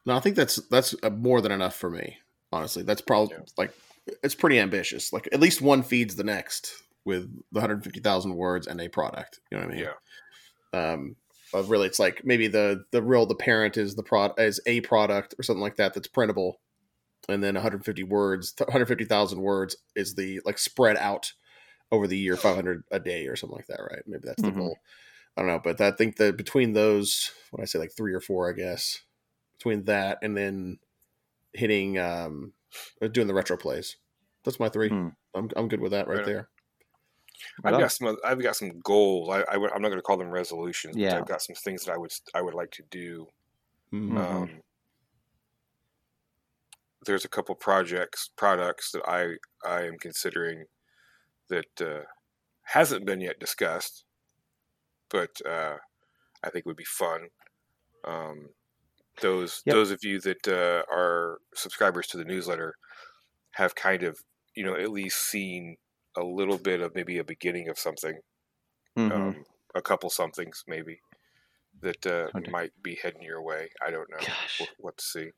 C: No, I think that's that's uh, more than enough for me. Honestly, that's probably yeah. like it's pretty ambitious. Like at least one feeds the next with the 150,000 words and a product. You know what I mean?
B: Yeah.
C: Um, but really, it's like maybe the the real the parent is the prod as a product or something like that that's printable, and then 150 words, 150,000 words is the like spread out over the year, 500 a day or something like that, right? Maybe that's the mm-hmm. goal. I don't know, but I think that between those, what I say, like three or four, I guess, between that and then hitting um doing the retro plays. That's my three. Hmm. I'm I'm good with that right, right. there.
B: Right I've got some. I've got some goals. I, I am not going to call them resolutions. Yeah. But I've got some things that I would I would like to do. Mm-hmm. Um, there's a couple projects products that I I am considering that uh, hasn't been yet discussed, but uh, I think would be fun. Um, those yep. those of you that uh, are subscribers to the newsletter have kind of you know at least seen a little bit of maybe a beginning of something mm-hmm. um, a couple somethings maybe that uh, might be heading your way i don't know Gosh. what to see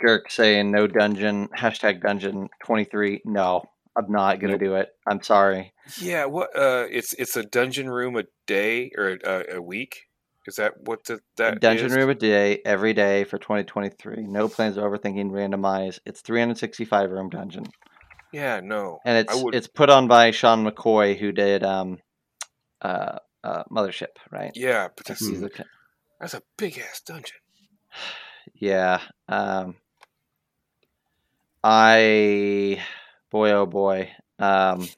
A: Girk saying no dungeon hashtag dungeon 23 no i'm not gonna nope. do it i'm sorry
B: yeah what uh it's it's a dungeon room a day or a, a week is that what the, that
A: dungeon
B: is?
A: room a day every day for 2023? No plans of overthinking. Randomize. It's 365 room dungeon.
B: Yeah, no.
A: And it's it's put on by Sean McCoy, who did um, uh, uh, mothership, right?
B: Yeah, but that's,
A: the ki-
B: that's a big ass dungeon.
A: Yeah. Um, I, boy, oh boy. Um,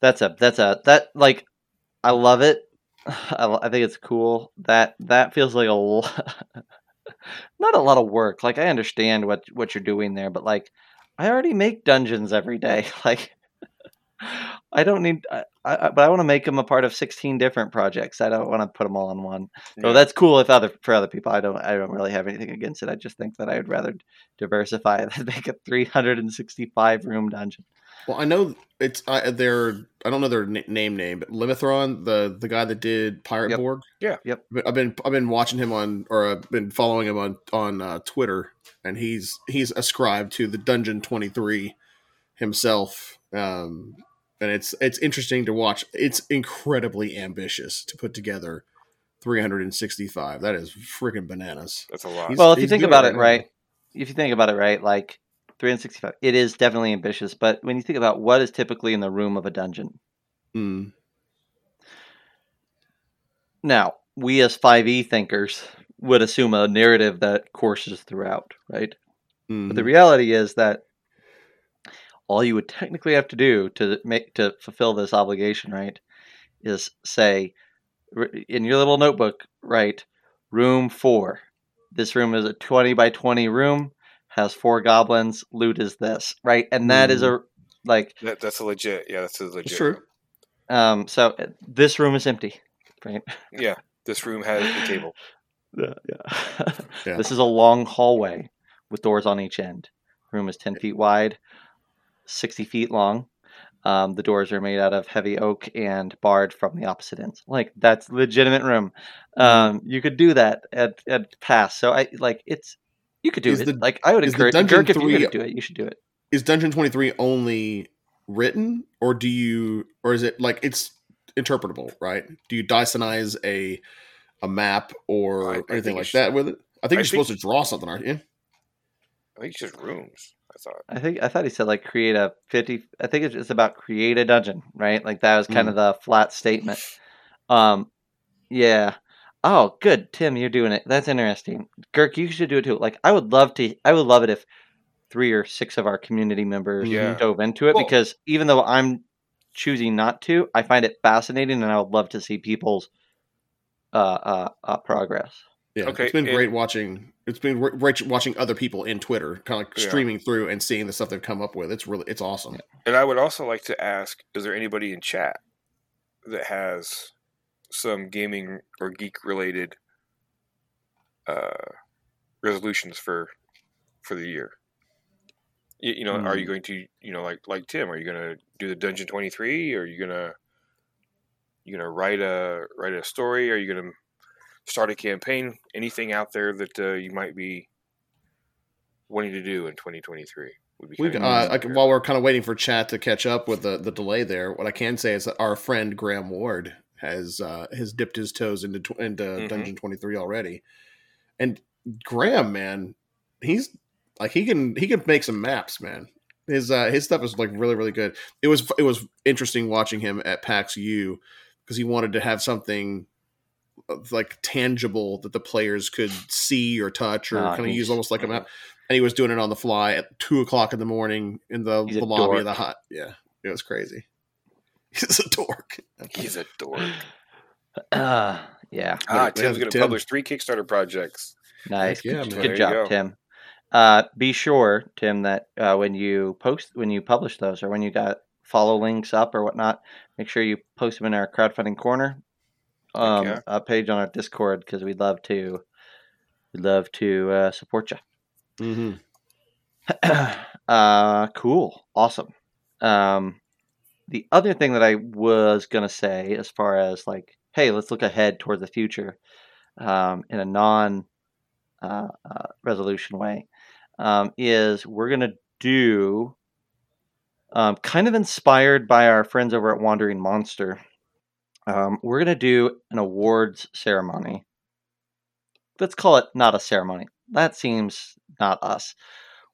A: that's a that's a that like I love it. I, I think it's cool. That that feels like a not a lot of work. Like I understand what what you're doing there, but like I already make dungeons every day. Like I don't need. I, I, but I want to make them a part of 16 different projects. I don't want to put them all in one. So that's cool if other for other people. I don't I don't really have anything against it. I just think that I would rather diversify than make a 365 room dungeon.
C: Well, I know it's I, their I don't know their na- name name, but Limithron, the the guy that did Pirate
A: Yep.
C: Borg.
B: Yeah.
A: Yep.
C: I've been I've been watching him on or I've been following him on on uh, Twitter, and he's he's ascribed to the Dungeon Twenty Three himself. Um, and it's it's interesting to watch. It's incredibly ambitious to put together 365. That is freaking bananas.
B: That's a lot.
C: He's-
A: Well, if you think about
C: it
A: it
C: right
A: right, if you think about it right, like 365, it is definitely ambitious. But when you think about what is typically in the room of a dungeon,
C: Mm.
A: now we as 5e thinkers would assume a narrative that courses throughout, right? But the
C: Mhm.
A: reality is that all you would technically have to do to make to fulfill this obligation, right, is say in your little notebook, right, room four. This room is a twenty by twenty room, has four goblins. Loot is this, right, and that is a like
B: That, that's a legit. Yeah, that's a legit.
C: It's true.
A: um. So uh, this room is empty, right?
B: Yeah, this room has the table.
A: Yeah, yeah.
C: Yeah.
A: This is a long hallway with doors on each end. Room is ten feet wide, sixty feet long. Um, the doors are made out of heavy oak and barred from the opposite ends. Like that's legitimate room. Um, you could do that at at pass. So I like it's you could do
C: Is
A: it.
C: the-
A: like I would
C: is the
A: encourage
C: Dungeon
A: Dirk, if you're gonna do it, you should do it.
C: is Dungeon 23 only written or do you or is it like it's interpretable, right? Do you Dysonize a a map or
B: I- I
C: anything
B: think
C: like
B: it's-
C: that with it? I think
B: I
C: you're
B: think-
C: supposed to draw something, aren't you?
B: I think it's just rooms. I thought.
A: I think I thought he said like create a fifty. I think it's, it's about create a dungeon, right? Like that was kind of the flat statement. Um, yeah. Oh, good, Tim, you're doing it. That's interesting. Girk, you should do it too. Like I would love to. I would love it if three or six of our community members
B: Yeah.
A: dove into it
B: Well-
A: because even though I'm choosing not to, I find it fascinating, and I would love to see people's uh, uh, uh progress.
C: Yeah.
B: Okay,
C: It's been
B: and-
C: great watching it's been gre- great watching other people in Twitter kind of like
B: Yeah.
C: streaming through and seeing the stuff they've come up with. It's really it's awesome.
B: And I would also like to ask: Is there anybody in chat that has some gaming or geek related uh, resolutions for for the year? You, you know, are you
C: Hmm.
B: going to you know like like Tim? Are you going to do the Dungeon Twenty Three? Are you gonna you gonna write a write a story? Are you gonna start a campaign? Anything out there that uh, you might be wanting to do in 2023?
C: We, uh, like, while we're kind of waiting for chat to catch up with the, the delay there, what I can say is that our friend Graham Ward has uh, has dipped his toes into tw- into
B: Mhm.
C: Dungeon Twenty Three already, and Graham, man, he's like he can he can make some maps, man. His uh, his stuff is like really really good. It was it was interesting watching him at PAX U because he wanted to have something uh, like tangible that the players could see or touch or
A: Ah,
C: kind of use almost like a map and he was doing it on the fly at two o'clock in the morning in the, the lobby of the hut. Yeah, it was crazy. He's a dork.
B: He's a dork.
A: Uh, yeah.
B: Ah,
C: Wait,
B: Tim's going to
C: Tim.
B: publish three Kickstarter projects.
A: Nice.
C: yeah,
A: good, good job,
B: go.
A: Tim. Uh, be sure, Tim, that uh, when you post, when you publish those, or when you got follow links up or whatnot, make sure you post them in our crowdfunding corner um,
B: yeah.
A: uh, page on our Discord because we'd love to, we'd love to uh, support you.
C: Mm-hmm.
A: uh, cool, awesome. Um, the other thing that I was gonna say, as far as like, hey, let's look ahead toward the future, um, in a non uh, uh, resolution way, um, is we're gonna do, um, kind of inspired by our friends over at Wandering Monster. Um, we're gonna do an awards ceremony. Let's call it not a ceremony. That seems not us.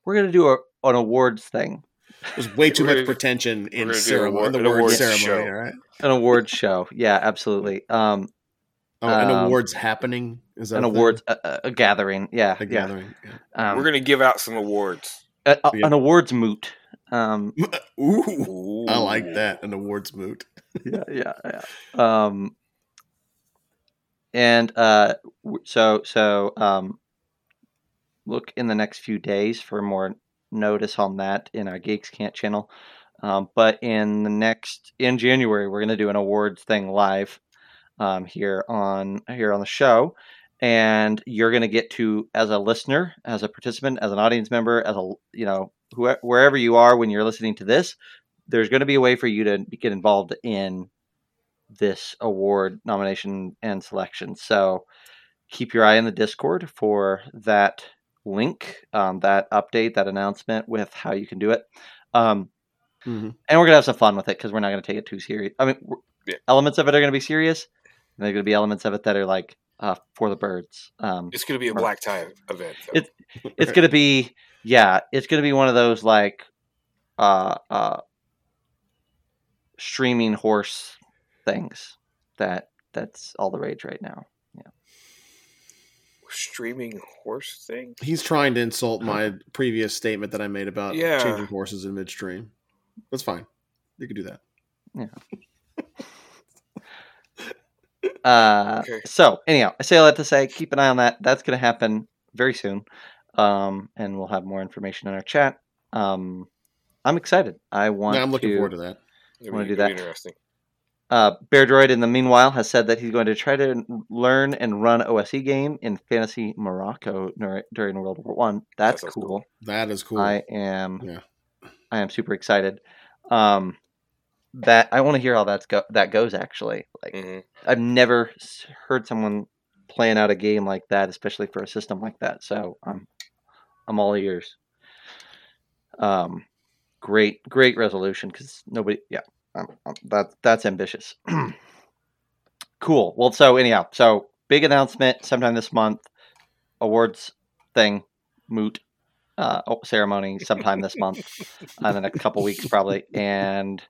A: We're gonna do a, an awards thing
C: There's way too much pretension in ceremony.
B: award-
C: the
B: an
C: word ceremony,
B: show.
C: all right?
A: An awards show. Yeah, absolutely. Um,
C: Oh, an
A: Um,
C: awards happening is that
A: an
C: a
A: awards a, a- a gathering. Yeah,
C: a
A: yeah.
C: gathering. Yeah.
A: Um,
B: We're gonna give out some awards.
A: a- a-
C: Yeah.
A: an awards moot. Um,
C: Ooh, I like that. An awards moot.
A: yeah, yeah, yeah. Um, and uh, so so um, look in the next few days for more notice on that in our Geeks' Cant channel. Um, but in the next in January, we're going to do an awards thing live um, here on here on the show, and you're going to get to as a listener, as a participant, as an audience member, as a you know wherever you are when you're listening to this, there's going to be a way for you to get involved in this award nomination and selection. So keep your eye in the Discord for that link, um, that update, that announcement with how you can do it. Um,
C: Mhm.
A: and we're gonna have some fun with it because we're not gonna take it too serious. I mean,
B: Yeah.
A: elements of it are gonna be serious, and there's gonna be elements of it that are like uh, for the birds. Um,
B: It's gonna be a black tie event. though.
A: It- it's gonna be yeah, it's gonna be one of those like uh, uh, streaming horse things that that's all the rage right now.
B: Streaming horse thing.
C: He's trying to insult my previous statement that I made about
B: Yeah.
C: changing horses in midstream. That's fine. You can do that. Yeah.
A: uh,
B: Okay.
A: So anyhow, I say all that to say, keep an eye on that. That's going to happen very soon, um, and we'll have more information in our chat. Um, I'm excited. I want.
C: Yeah, I'm looking
A: to,
C: forward to that.
B: It'll
A: Wanna do that?
B: Interesting.
A: Uh, Bear Droid, in the meanwhile, has said that he's going to try to learn and run OSE game in Fantasy Morocco during World War One. That's
B: sounds
A: cool.
B: cool.
C: That is cool.
A: I am.
C: Yeah.
A: I am super excited. Um, that I want to hear how that's go- that goes. Actually, like
B: hmm
A: I've never heard someone plan out a game like that, especially for a system like that. So I'm I'm all ears. Um, great, great resolution because nobody, yeah, um, um, that that's ambitious. cool. Well, so anyhow, so big announcement sometime this month, awards thing, moot. Uh, oh, ceremony sometime this month, in the next couple weeks probably, and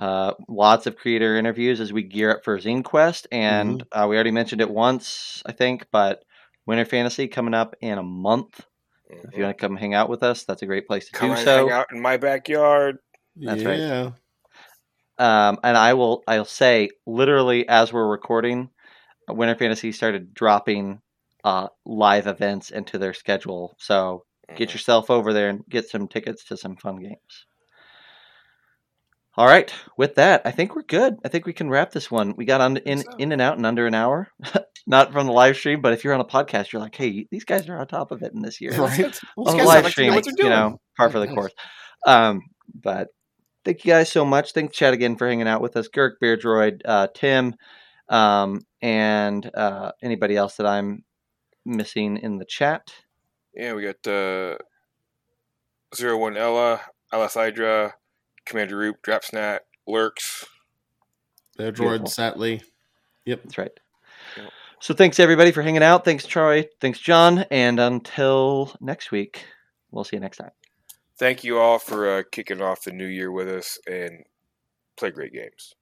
A: uh, lots of creator interviews as we gear up for Zine Quest, and uh, we already mentioned it once, I think, but Winter Fantasy coming up in a month. If you want to come hang out with us, that's a great place to
B: Come
A: do
B: and
A: so.
B: hang out in my backyard.
A: That's right. Um, and I will, I'll say, literally as we're recording, Winter Fantasy started dropping uh, live events into their schedule. So get
B: Mhm.
A: yourself over there and get some tickets to some fun games. All right, with that, I think we're good. I think we can wrap this one. We got on in
B: so.
A: in and out in under an hour. Not from the live stream, but if you're on a podcast, you're like, hey, these guys are on top of it in this year.
C: Right.
A: On the live
B: like
A: stream, you know, par for the course. Um, but thank you guys so much. Thanks, Chad, again for hanging out with us. Girk, Bear Droid, uh, Tim, um, and uh, anybody else that I'm missing in the chat.
B: Yeah, we got uh, Zero One Ella, Alice Hydra, Commander Roop, Drapsnat, Lurks.
C: Bear
A: Beautiful.
C: Droid, Satley. Yep.
A: That's right.
B: Yep.
A: So thanks everybody for hanging out. Thanks Troy. Thanks Jon. And until next week, we'll see you next time.
B: Thank you all for uh, kicking off the new year with us and play great games.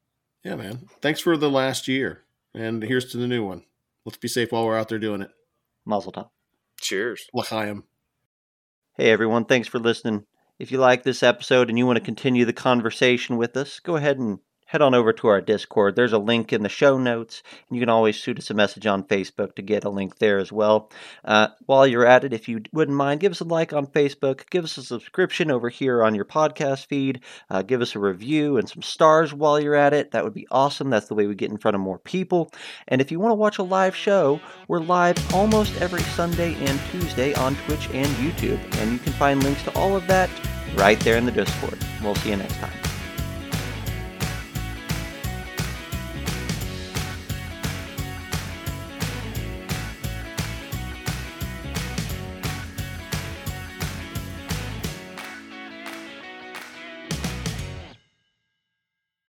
C: Yeah, man. Thanks for the last year. And here's to the new one. Let's be safe while we're out there doing it.
A: Mazel tov.
B: Cheers.
C: L'chaim.
A: Hey everyone, thanks for listening. If you like this episode and you want to continue the conversation with us, go ahead and head on over to our Discord. There's a link in the show notes, and you can always shoot us a message on Facebook to get a link there as well. Uh, while you're at it, if you wouldn't mind, give us a like on Facebook, give us a subscription over here on your podcast feed, uh, give us a review and some stars while you're at it. That would be awesome. That's the way we get in front of more people. And if you want to watch a live show, we're live almost every Sunday and Tuesday on Twitch and YouTube, and you can find links to all of that right there in the Discord. We'll see you next time.